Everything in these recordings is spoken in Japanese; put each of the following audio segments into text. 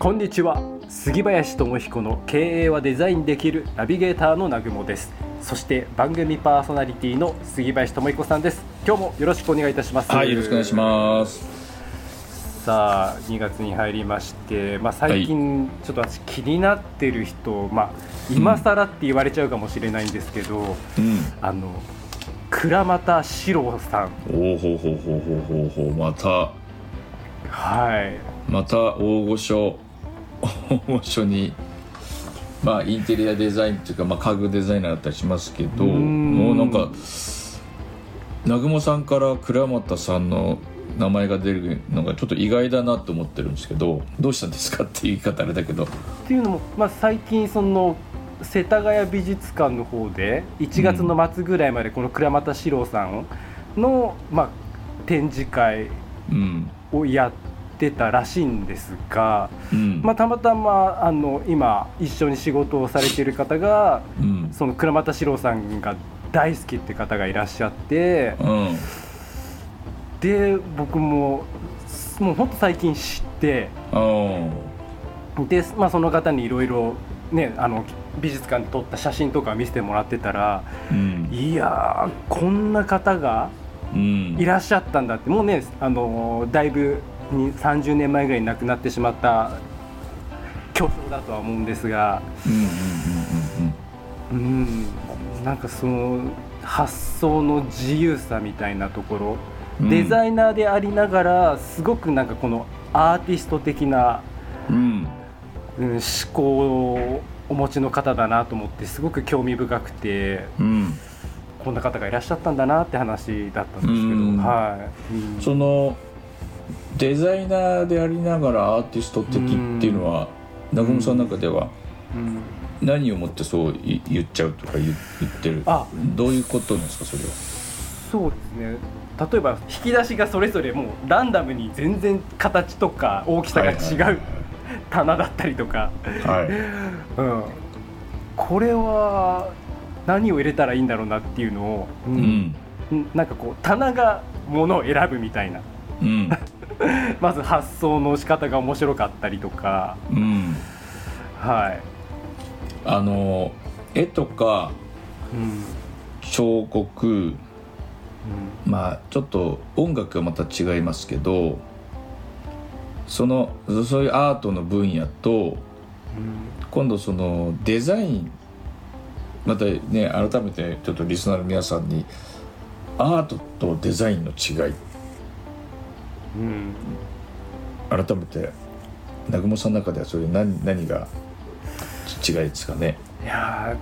こんにちは。杉林智彦の経営はデザインできるナビゲーターの南雲です。そして番組パーソナリティの杉林智彦さんです。今日もよろしくお願いいたします。はいよろしくお願いします。さあ2月に入りまして、まあ、最近ちょっと私気になってる人、まあ、今更って言われちゃうかもしれないんですけど、うん。あの倉俣史郎さん。おおほうほうほうほうほうほう。また。はい。また大御所大御所にまあインテリアデザインっていうか、まあ、家具デザイナーだったりしますけどもうなんか南雲さんから倉俣さんの名前が出るのがちょっと意外だなと思ってるんですけどどうしたんですかっていう言い方あれだけど。っていうのも、まあ、最近その世田谷美術館の方で1月の末ぐらいまでこの倉俣史郎さんの、まあ、展示会うん。をやってたらしいんですが、うん。まあ、たまたまあの今一緒に仕事をされている方がうん。その倉俣史郎さんが大好きって方がいらっしゃってうん。で僕ももうほんと最近知って。うん。で、まあ、その方にいろいろねあの美術館で撮った写真とか見せてもらってたらうん。いやーこんな方がうん。いらっしゃったんだってもうねあのだいぶに30年前ぐらいに亡くなってしまった巨匠だとは思うんですがうん。なんかその発想の自由さみたいなところ、うん。デザイナーでありながらすごくなんかこのアーティスト的なうん。うん、思考をお持ちの方だなと思ってすごく興味深くてうん。こんな方がいらっしゃったんだなって話だったんですけど、うん。はい、うん。そのデザイナーでありながらアーティスト的っていうのは南雲さんの中ではうん。何をもってそうい言っちゃうとか言言ってる？あ。どういうことなんですかそれは？そうですね。例えば引き出しがそれぞれもうランダムに全然形とか大きさが違う棚だったりとか、はい。うん、これは何を入れたらいいんだろうなっていうのを、うん。なんかこう棚がものを選ぶみたいな。うん まず発想の仕方が面白かったりとか。うん。はい、あの絵とかうん。彫刻まあちょっと音楽はまた違いますけどそのそういうアートの分野と今度そのデザインまたね改めてちょっとリスナーの皆さんにアートとデザインの違いうんうん改めて南雲さんの中ではそれ何何が違いですかね？いや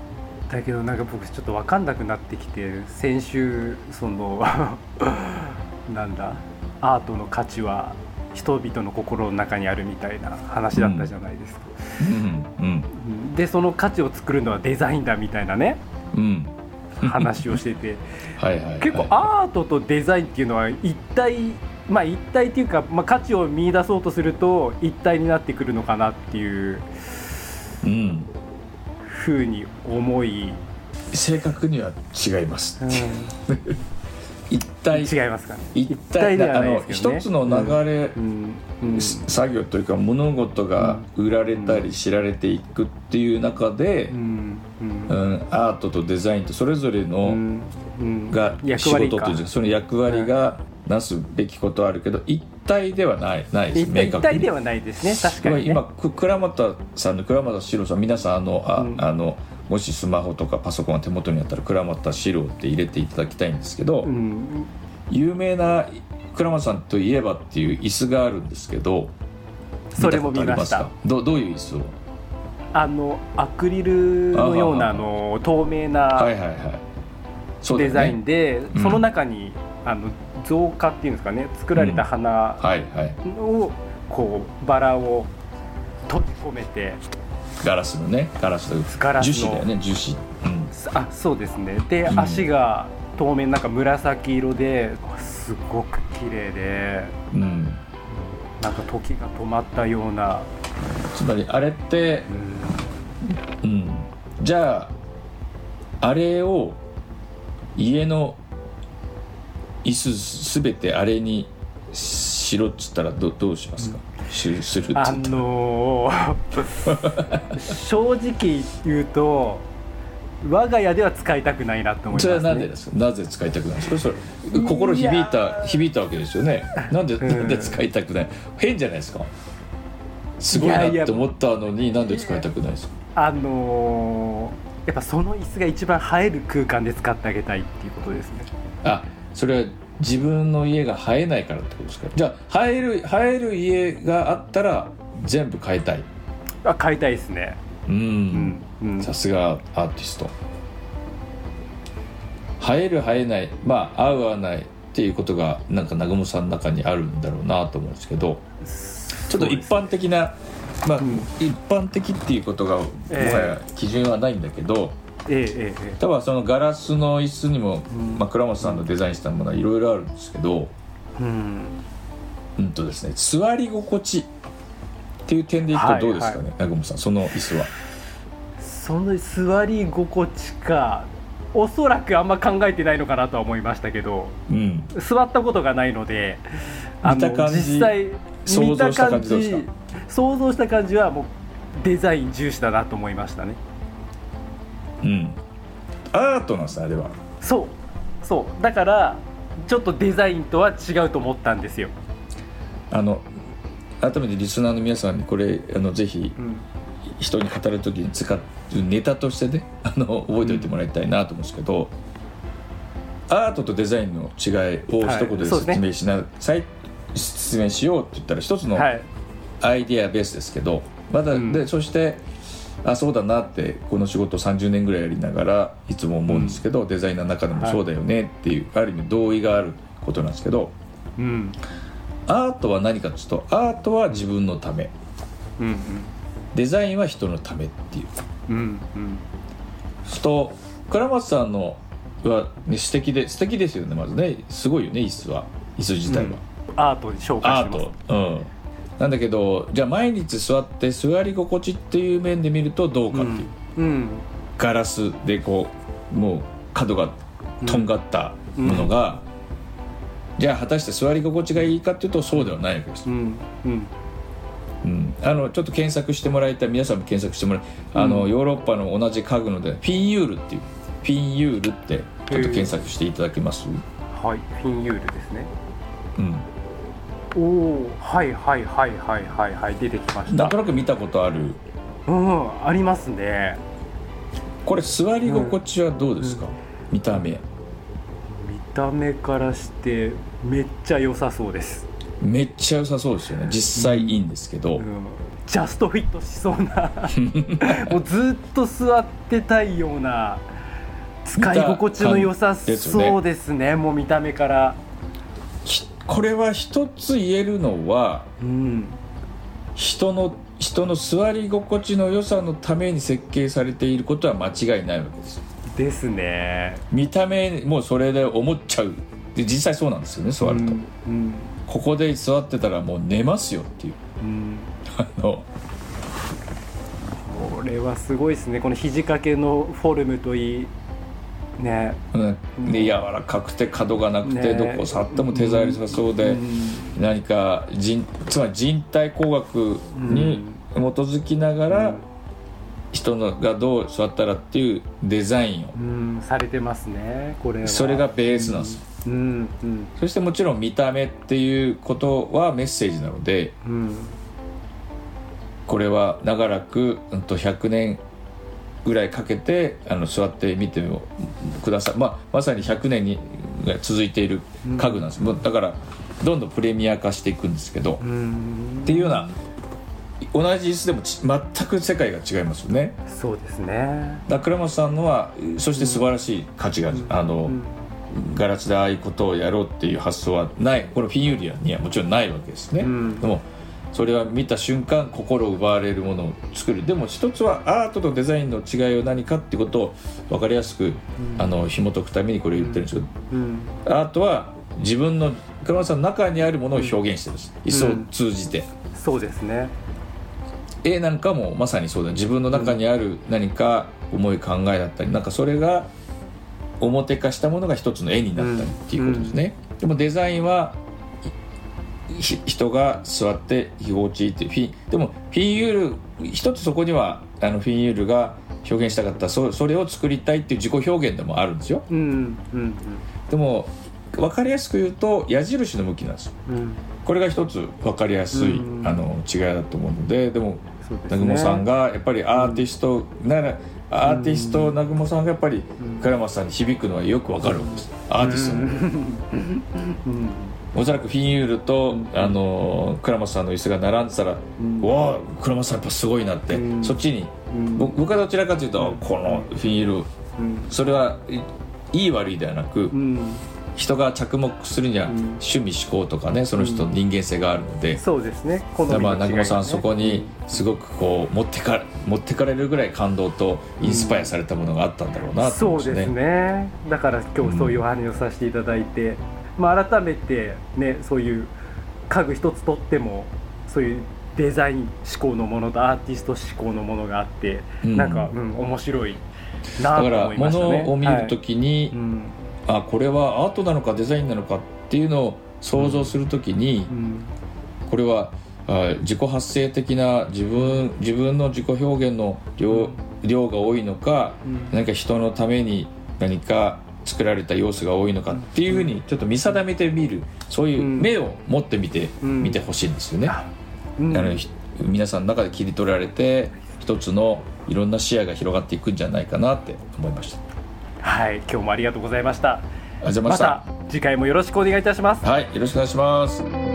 ーだけどなんか僕ちょっと分かんなくなってきて先週その なんだ？アートの価値は人々の心の中にあるみたいな話だったじゃないですか、うんうん。うん。でその価値を作るのはデザインだみたいなね。うん。話をしてて。はいはい、はい、結構アートとデザインっていうのは一体まあ一体っていうか、まあ、価値を見出そうとすると一体になってくるのかなっていううんふうに思い、正確には違います。一違体いますかね。一体ではね。一つの流れ、うん。うん。作業というか物事が売られたり知られていくっていう中でう、ん。ううんんアートとデザインとそれぞれうのん。うん。が仕事というかその役割がなすべきことはあるけど一体ではないないです明確に。体ではないですね。確かに、ね、今く倉俣さんの倉俣史郎さん皆さんあのあ、うん。あのもしスマホとかパソコンが手元にあったら倉俣史郎って入れていただきたいんですけど、うん。有名な倉俣さんといえばっていう椅子があるんですけどそれも見ました。どどういう椅子を？あのアクリルのようなああの透明はいなデザインで、うん。その中にあの造花っていうんですかね作られた花をこうバラを閉じ込めてガラスのねガラスのガラスの樹脂だよね樹脂。うん。あそうですね。で、うん。足が透明なんか紫色ですごく綺麗でうん。なんか時が止まったような、つまりあれってうん。うん。じゃああれを家の椅子すべてあれにしろっつったらどどうしますか、するって。あのー 正直言うと我が家では使いたくないなと思います、ね、それはなんでですか？なぜ使いたくないですか？それ心響いた響いたわけですよね。なんで、なんで使いたくない？変じゃないですか？すごいなって思ったのになんで使いたくないですか？あのーやっぱその椅子が一番映える空間で使ってあげたいっていうことですね。あそれは自分の家が映えないからってことですか？じゃあ映える映える家があったら全部変えたい？あ買いたいですね。ううん。さすがアーティスト。映える映えないまあ合う合わないっていうことがなんか南雲さんの中にあるんだろうなと思うんですけどちょっと一般的な、まあ、うん。一般的っていうことがもはや基準はないんだけど、えええええ多分そのガラスの椅子にも、うん。まあ、倉本さんのデザインしたものはいろいろあるんですけど、えうん。うんとですね、座り心地っていう点でいくとどうですかね、南雲さんその椅子は。その座り心地かおそらくあんま考えてないのかなとは思いましたけどうん、座ったことがないのであの見た感じ実際見た感じ想像した感じはもうデザイン重視だなと思いましたねうん、アートなんですねあれは。そう。そう。だからちょっとデザインとは違うと思ったんですよ、あの改めてリスナーの皆さんにこれあのぜひうん。人に語る時に使うネタとしてねあの覚えておいてもらいたいなと思うんですけど、アートとデザインの違いを一言で説明しなさい、説明しようって言ったら一つのはい。アイディアベースですけどまだ、うん。でそしてあそうだなってこの仕事30年ぐらいやりながらいつも思うんですけど、デザイナーの中でもそうだよねっていう、ある意味同意があることなんですけどうん。アートは何かというとアートは自分のため。うんデザインは人のためっていう。うんうん。うんと倉松さんのは、ね、素敵で素敵ですよねまずね。すごいよね椅子は。椅子自体は、うん。アートに紹介アーしてます。ト。うんなんだけどじゃあ毎日座って座り心地っていう面で見るとどうかっていう、うん。ガラスでこうもう角がとんがったものが、じゃあ果たして座り心地がいいかっていうとそうではないわけです。う、ん。うん。うん、あのちょっと検索してもらいたい皆さんも検索してもらいあの、うんヨーロッパの同じ家具のでピンユールっていうピンユールってちょっと検索していただけます、はい。フィンユールですね。うん、おおはいはいはいはいはいはい出てきました。なんとなく見たことある。うんありますね。これ座り心地はどうですか、見た目。見た目からしてめっちゃ良さそうです、めっちゃ良さそうですよね。実際いいんですけど、うん、ジャストフィットしそうな。もうずっと座ってたいような使い心地の良さそうですね。もう見た目から。ひこれは一つ言えるのはうん。人の人の座り心地の良さのために設計されていることは間違いないわけです。ですね。見た目もうそれで思っちゃう。で実際そうなんですよね座ると、うんここで座ってたらもう寝ますよっていう。うん。あの。これはすごいですね。この肘掛けのフォルムといいね。うん。で柔らかくて角がなくて、ね。どこ触っても手触りさそうで、うん。何か人つまり人体工学に基づきながら、うん。人のがどう座ったらっていうデザインをうん。されてますねこれは。それがベースなんです、うん。うん。そしてもちろん見た目っていうことはメッセージなのでうん。これは長らく、うん、と100年ぐらいかけてあの座ってみてもください、まあ、まさに100年にが続いている家具なんです、もうだからどんどんプレミア化していくんですけど、うん。っていうような同じ椅子でもち全く世界が違いますよね。そうですね。だから倉本さんのはそして素晴らしい価値が、あの、うん。ガラスでああいうことをやろうっていう発想はない。これフィンユリアにはもちろんないわけですね、うん。でもそれは見た瞬間心を奪われるものを作る。でも一つはアートとデザインの違いは何かってことを分かりやすく、あの紐解くためにこれ言ってるんですけど、うん。アートは自分の倉本さんの中にあるものを表現してるんです。椅子を通じて、そうですね。絵なんかもまさにそうだ。自分の中にある何か思い考えだったりなんかそれが表化したものが一つの絵になったりっていうことですね、でもデザインは人が座って居心地いいっていうフィでもフィンユール一つそこにはあのフィンユールが表現したかったそそれを作りたいっていう自己表現でもあるんですよ、うんうんうん、でも分かりやすく言うと矢印の向きなんですよ、うん、これが一つ分かりやすい、あの違いだと思うのででも南雲、さんがやっぱりアーティストなら、アーティスト南雲さんがやっぱり倉松さんに響くのはよく分かるんです。アーティストの。おそらくフィンユールと、あの倉松さんの椅子が並んでたら、うん、わあ倉松さんやっぱすごいなって、うん、そっちに、うん、僕はどちらかというと、このフィンユール、それはいい悪いではなく、人が着目するには趣味思考とかねその人の人間性があるので、そうですね。まあ南雲さんそこにすごくこう持ってか持ってかれるぐらい感動とインスパイアされたものがあったんだろうなと思うんですね、そうですね。だから今日そういうお話をさせていただいて、まあ、改めてねそういう家具一つとってもそういうデザイン思考のものとアーティスト思考のものがあって、うん、なんか、うん、面白いなと思いましたね。だから物を見るときに、はい。うん、あこれはアートなのかデザインなのかっていうのを想像するときに、うん、これはあ自己発生的な自分自分の自己表現の量量が多いのか、何か人のために何か作られた要素が多いのかっていうふうにちょっと見定めてみるそういう目を持ってみて、見てほしいんですよね。あの皆さんの中で切り取られて一つのいろんな視野が広がっていくんじゃないかなって思いました。はい今日もありがとうございました。ありがとうございました、ま、次回もよろしくお願いいたします。はいよろしくお願いします